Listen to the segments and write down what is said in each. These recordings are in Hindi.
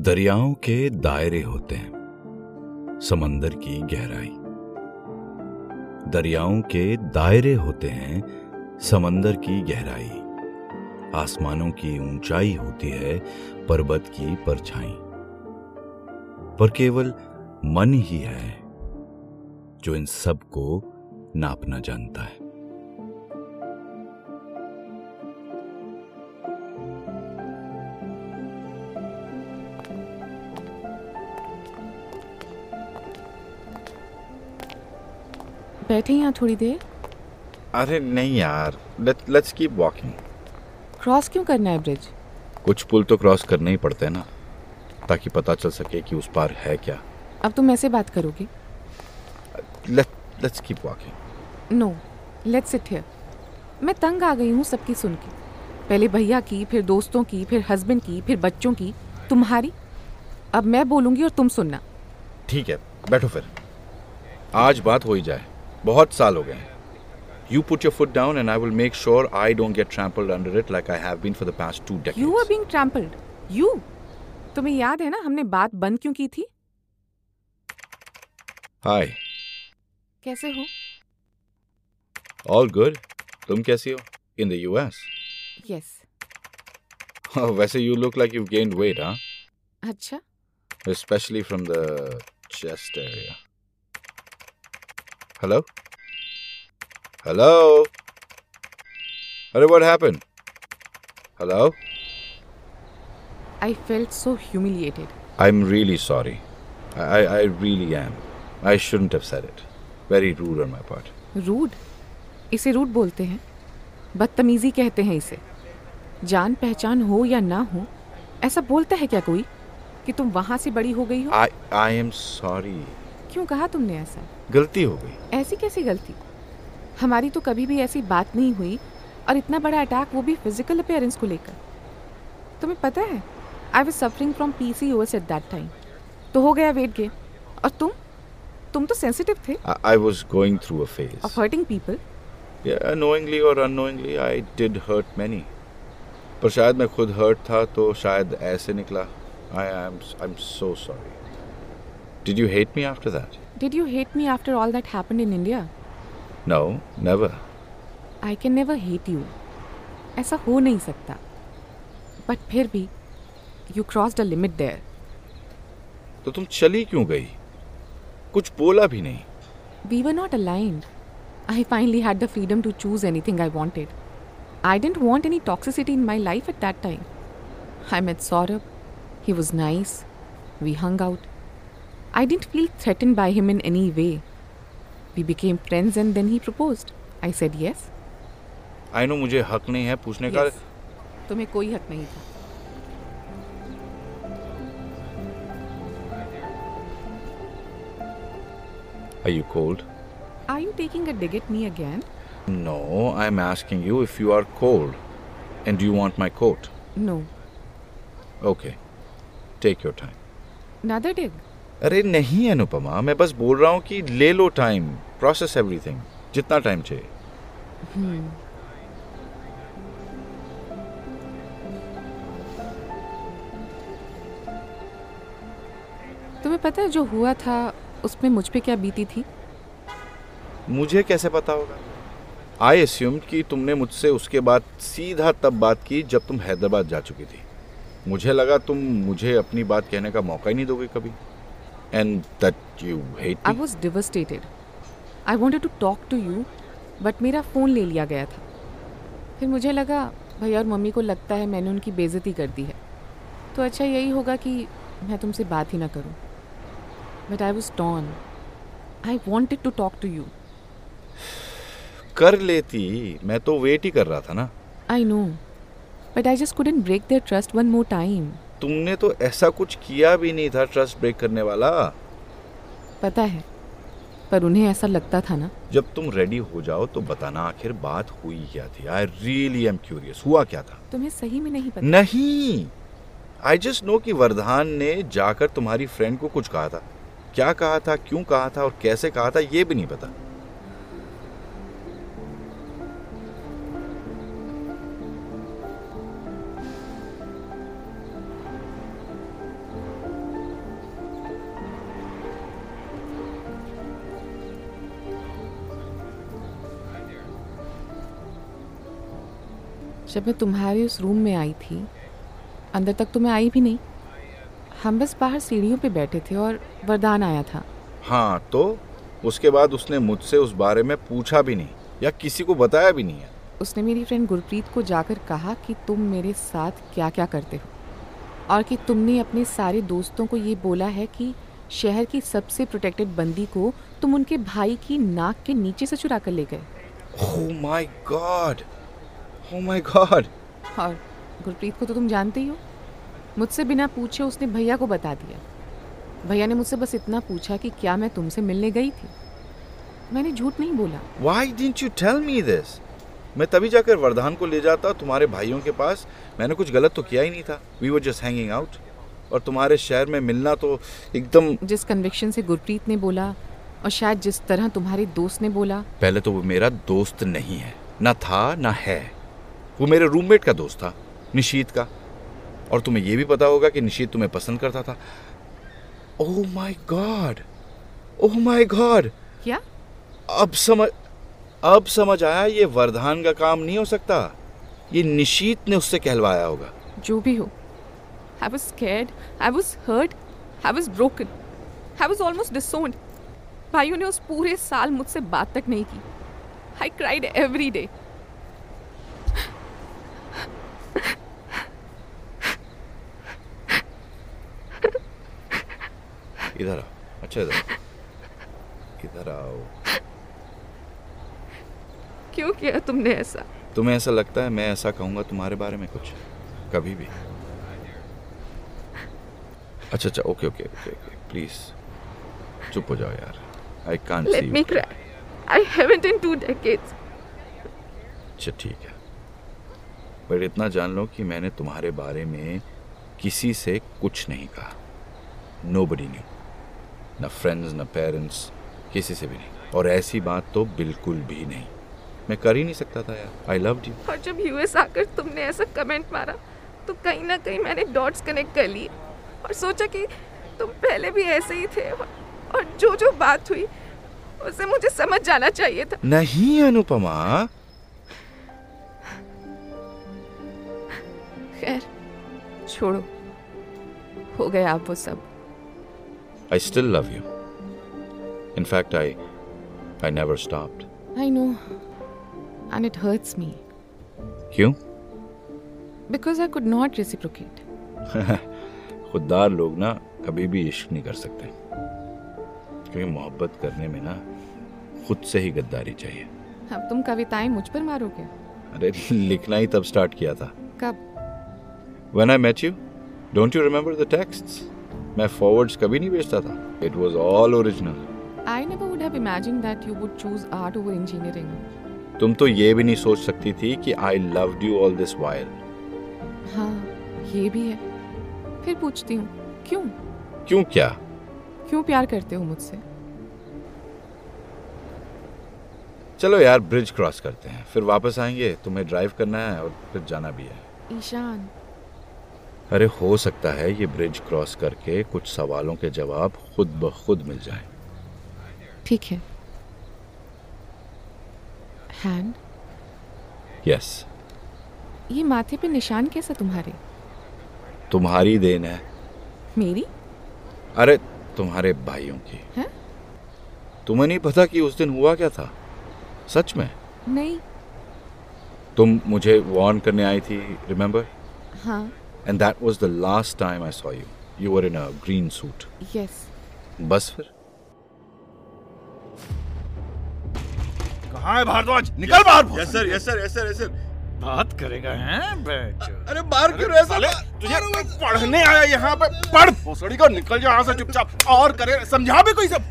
दरियाओं के दायरे होते हैं, समंदर की गहराई। दरियाओं के दायरे होते हैं, समंदर की गहराई। आसमानों की ऊंचाई होती है, पर्वत की परछाई। पर केवल मन ही है, जो इन सबको नापना जानता है। बैठे यहाँ थोड़ी देर? अरे नहीं यार लेट्स कीप वॉकिंग क्रॉस क्यों करना है ब्रिज कुछ पुल तो क्रॉस करने ही पड़ते हैं ना ताकि पता चल सके कि उस पार है क्या। अब तुम ऐसे बात करोगे? Let's keep walking no let's sit here मैं तंग आ गई हूँ सबकी सुन के। पहले भैया की फिर दोस्तों की फिर हस्बैंड की फिर बच्चों की। तुम्हारी? अब मैं बोलूँगी और तुम सुनना। ठीक है बैठो फिर। आज बात हो ही जाए। बहुत साल हो गए हैं You put your foot down, and I will make sure I don't get trampled under it like I have been for the past two decades. You are being trampled you तुम्हें याद है ना हमने बात बंद क्यों की थी Hi, कैसे हो all good. तुम कैसी हो? In the US. Yes Oh, वैसे you look like you've gained weight, huh? अच्छा Especially from the chest area. Hello? Hello? अरे what happened? Hello? I felt so humiliated I'm really sorry. I, I, I really am. I shouldn't have said it. Very rude on my part. Rude इसे रूड बोलते हैं बदतमीजी कहते हैं इसे जान पहचान हो या ना हो ऐसा बोलता है क्या कोई कि तुम वहाँ से बड़ी हो गई हो I, I am sorry. क्यों कहा तुमने ऐसा? गलती हो गई। ऐसी कैसी गलती? हमारी तो कभी भी ऐसी बात नहीं हुई और इतना बड़ा अटैक वो भी फ़िज़िकल अपेयरेंस को लेकर। तुम्हें पता है I was suffering from P C at that time तो हो गया वेट गेन और तुम? तुम तो सेंसिटिव थे। I was going through a phase. Of hurting people knowingly or unknowingly, I did hurt many. पर शायद मैं खुद hurt था तो शायद ऐसे निकला. I am I'm so sorry. Did you hate me after that? Did you hate me after all that happened in India No, never. I can never hate you ऐसा हो नहीं सकता बट फिर भी you cross the limit there तो तुम चली क्यों गई? कुछ बोला भी नहीं. We were not aligned. I finally had the freedom to choose anything I wanted. I didn't want any toxicity in my life at that time. I met Saurabh. He was nice. We hung out. I didn't feel threatened by him in any way. We became friends and then he proposed. I said yes. I know मुझे हक नहीं है पूछने का. yes. तुम्हें कोई हक नहीं था Are you cold? Are you taking a dig at me again? No, I'm asking you if you are cold. And do you want my coat? No. Okay. Take your time. Another dig. अरे नहीं अनुपमा मैं बस बोल रहा हूँ कि ले लो टाइम प्रोसेस एवरीथिंग जितना टाइम चाहिए। तुम्हें पता है जो हुआ था उसमें मुझ पे क्या बीती थी? मुझे कैसे पता होगा? आई अस्यूम कि तुमने मुझसे उसके बाद सीधा तब बात की जब तुम हैदराबाद जा चुकी थी। मुझे लगा तुम मुझे अपनी बात कहने का मौका ही नहीं दोगे कभी। And that you hate I was devastated I wanted to talk to you but मेरा फ़ोन ले लिया गया था। फिर मुझे लगा भैया और मम्मी को लगता है मैंने उनकी बेइज्जती कर दी है। तो अच्छा यही होगा कि मैं तुमसे बात ही ना करूँ। But I was torn I wanted to talk to you कर लेती। मैं तो वेट ही कर रहा था ना। I know but I just couldn't break their trust one more time तुमने तो ऐसा कुछ किया भी नहीं था ट्रस्ट ब्रेक करने वाला। पता है पर उन्हें ऐसा लगता था ना। जब तुम रेडी हो जाओ तो बताना आखिर बात हुई क्या थी। आई रियली एम क्यूरियस हुआ क्या था? तुम्हें सही में नहीं पता। नहीं! आई जस्ट नो कि वरदान ने जाकर तुम्हारी फ्रेंड को कुछ कहा था। क्या कहा था क्यों कहा था और कैसे कहा था ये भी नहीं पता। जब मैं तुम्हारे उस रूम में आई थी अंदर तक तो मैं आई भी नहीं। हम बस बाहर सीढ़ियों पे बैठे थे और वरदान आया था। हाँ तो उसके बाद उसने मुझसे उस बारे में पूछा भी नहीं या किसी को बताया भी नहीं है। उसने मेरी फ्रेंड गुरप्रीत को जाकर कहा कि तुम मेरे साथ क्या क्या करते हो और कि तुमने अपने सारे दोस्तों को ये बोला है कि शहर की सबसे प्रोटेक्टेड बंदी को तुम उनके भाई की नाक के नीचे से चुरा कर ले गए। Oh my God oh my God और गुरप्रीत को तो तुम जानते ही हो। मुझसे बिना पूछे उसने भैया को बता दिया। भैया ने मुझसे बस इतना पूछा कि क्या मैं तुमसे मिलने गई थी। मैंने झूठ नहीं बोला। Why didn't you tell me this मैं तभी जाकर वरदान को ले जाता तुम्हारे भाइयों के पास। मैंने कुछ गलत तो किया ही नहीं था। We were just hanging out और तुम्हारे शहर में मिलना तो एकदम जिस कन्विक्शन से गुरप्रीत ने बोला और शायद जिस तरह तुम्हारे दोस्त ने बोला। पहले तो वो मेरा दोस्त नहीं है। ना था ना है। वो मेरे रूममेट का दोस्त था निशीत का। और तुम्हें ये भी पता होगा कि निशीत तुम्हें पसंद करता था। Oh my God oh my God क्या? अब समझ अब समझ आया ये वरदान का काम नहीं हो सकता। ये निशीत ने उससे कहलवाया होगा। जो भी हो। I was scared I was hurt I was broken I was almost disowned भाइयों ने उस पूरे साल मुझसे बात तक नहीं की। आई क्राइड एवरी डे इधर आओ। अच्छा इधर इधर आओ। क्यों किया तुमने ऐसा? तुम्हें ऐसा लगता है मैं ऐसा कहूँगा तुम्हारे बारे में कुछ? कभी भी। अच्छा अच्छा okay okay okay okay please चुप हो जाओ यार। I can't let me cry I haven't in two decades अच्छा ठीक है। पर इतना जान लो कि मैंने तुम्हारे बारे में किसी से कुछ नहीं कहा। नो बडी न्यू न फ्रेंड्स न पेरेंट्स किसी से भी नहीं। और ऐसी बात तो बिल्कुल भी नहीं। मैं कर ही नहीं सकता था यार। आई लव यू और जब यूएस आकर तुमने ऐसा कमेंट मारा तो कहीं ना कहीं मैंने डॉट्स कनेक्ट कर लिए और सोचा कि तुम पहले भी ऐसे ही थे और, जो जो बात हुई उसे मुझे समझ जाना चाहिए था। नहीं अनुपमा। खैर छोड़ो। हो गया आप वो सब। I still love you in fact I I never stopped I know and it hurts me क्यों because I could not reciprocate खुददार लोग ना कभी भी इश्क नहीं कर सकते। क्योंकि मोहब्बत करने में ना खुद से ही गद्दारी चाहिए। अब तुम कविताएँ मुझ पर मारोगे? अरे लिखना ही तब स्टार्ट किया था। कब? When I met you, don't you remember the texts? मैं फॉरवर्ड्स कभी नहीं बेचता था। It was all original I never would have imagined that you would choose art over engineering तुम तो ये भी नहीं सोच सकती थी कि I loved you all this while हाँ ये भी है। फिर पूछती हूँ क्यों? क्यों क्या? क्यों प्यार करते हो मुझसे? चलो यार ब्रिज क्रॉस करते हैं। फिर वापस आएँगे तुम्हें ड्राइव करना है और फिर जाना भी है। ईशान अरे हो सकता है ये ब्रिज क्रॉस करके कुछ सवालों के जवाब खुद ब खुद मिल जाए। ठीक है। हैंड यस ये माथे पे निशान कैसा तुम्हारे? तुम्हारी देन है। मेरी? अरे तुम्हारे भाइयों की। है? तुम्हें नहीं पता कि उस दिन हुआ क्या था? सच में? नहीं। तुम मुझे वार्न करने आई थी रिमेम्बर हाँ। And that was the last time I saw you you were in a green suit yes बस फिर। कहाँ है भारद्वाज? निकल बाहर yes sir yes sir yes sir yes sir बात करेगा हैं बेंच? अरे बाहर क्यों रहे साले तुझे पढ़ने आया यहाँ पे पढ़। भोसड़ी को निकल जा यहाँ से चुपचाप और करे समझा भी कोई सब?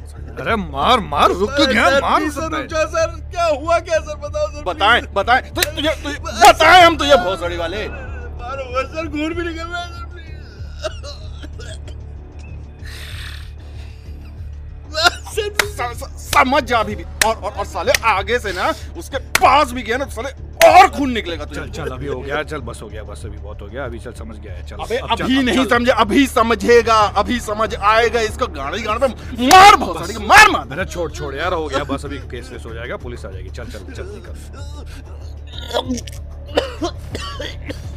अरे मार मार रुक क्यों गया मार सर रुक जाओ सर। क्या हुआ क्या सर? बताओ सर बताएँ। बताएँ। तुझे तुझे बताएँ हम तुझे भोसड़ी वाले। मारो सर खून भी निकल रहा है सर समझ जा अभी भी। और और, और साले आगे से ना उसके पास भी गया ना तो साले और खून निकलेगा तुझे। चल चल अभी हो गया चल बस हो गया बस अभी बहुत हो गया अभी चल समझ गया है चल। अबे अब अभी अब नहीं चल। समझे अभी समझेगा अभी समझ आएगा इसको गाड़ी गाड़ी पे मार बहुत को मार मार। अरे छोड़ छोड़ यार हो गया बस अभी केस वेस हो जाएगा पुलिस आ जाएगी। चल चल चल निकल।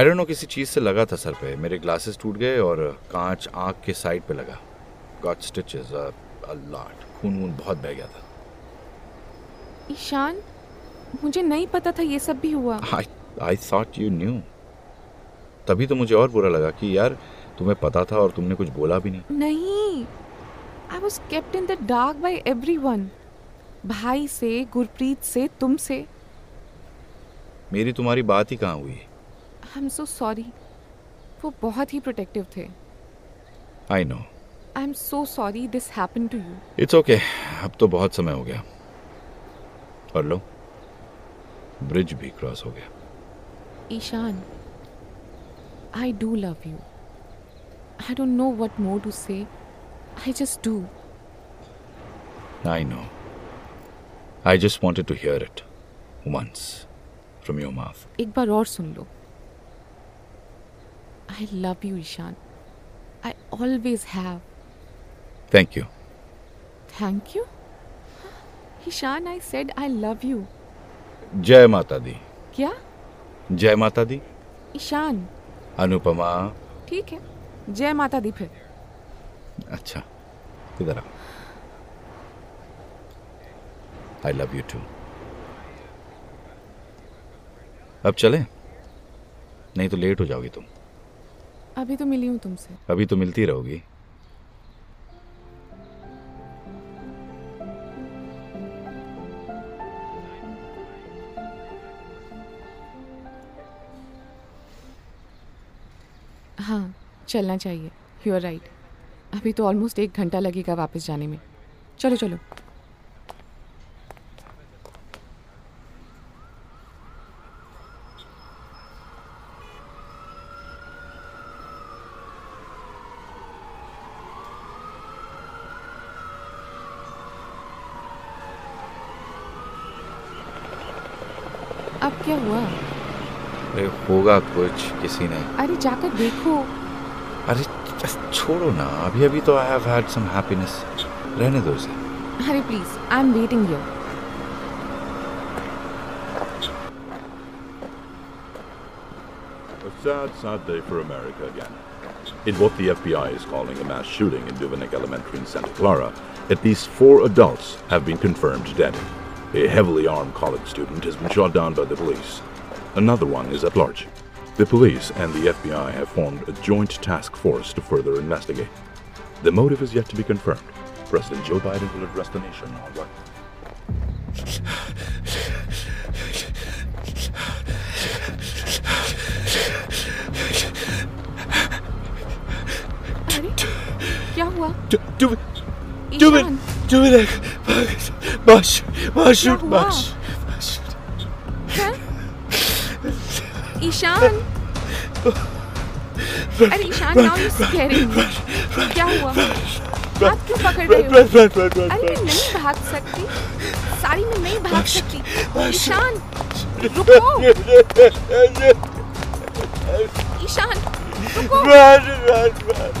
आई डोंट नो किसी चीज़ से लगा था सर पे। मेरे ग्लासेस टूट गए और कांच आँख के साइड पे लगा। गॉट स्टिचेस लॉट खून वून बहुत बह गया था। ईशान मुझे नहीं पता था ये सब भी हुआ। आई थॉट यू न्यू तभी तो मुझे और बुरा लगा कि यार तुम्हें पता था और तुमने कुछ बोला भी नहीं। नहीं। I was kept in the dark by everyone भाई से गुरप्रीत से तुमसे मेरी तुम्हारी बात ही कहाँ हुई? आई एम सो सॉरी वो बहुत ही प्रोटेक्टिव थे। I know I am so sorry this happen to you it's okay अब तो बहुत समय हो गया। और लो ब्रिज भी क्रॉस हो गया। Ishaan I do love you I don't know what more to say I just do I know. I just wanted to hear it once from your mouth. एक बार और सुन लो। I love you Ishaan I always have Thank you. Thank you Ishaan I said I love you जय माता दी क्या जय माता दी ईशान अनुपमा ठीक है। जय माता दी फिर। अच्छा। इधर आओ आई लव यू टू अब चले? नहीं तो लेट हो जाओगी तुम। अभी तो मिली हूँ तुमसे। अभी तो मिलती रहोगी। हाँ चलना चाहिए। यू आर राइट अभी तो ऑलमोस्ट एक घंटा लगेगा वापस जाने में। चलो चलो। अब क्या हुआ अरे होगा कुछ किसी ने अरे जाकर देखो अरे just छोड़ो ना अभी अभी तो I have had some happiness रहने दो इसे अरे please I am waiting here A sad, sad day for America again. In what the FBI is calling a mass shooting in Duveneck Elementary in Santa Clara, at least four adults have been confirmed dead. A heavily armed college student has been shot down by the police. Another one is at large. The police and the FBI have formed a joint task force to further investigate. The motive is yet to be confirmed. President Joe Biden will address the nation on what अरे क्या हुआ Do it, do shoot, हुआ? bus. हैं? ईशान अरे ईशान नाउ यू स्कैरिंग क्या हुआ हाथ क्यों पकड़ रहे हो अरे मैं नहीं भाग सकती सारी मैं नहीं भाग सकती ईशान रुको ईशान रुको Run, run, run.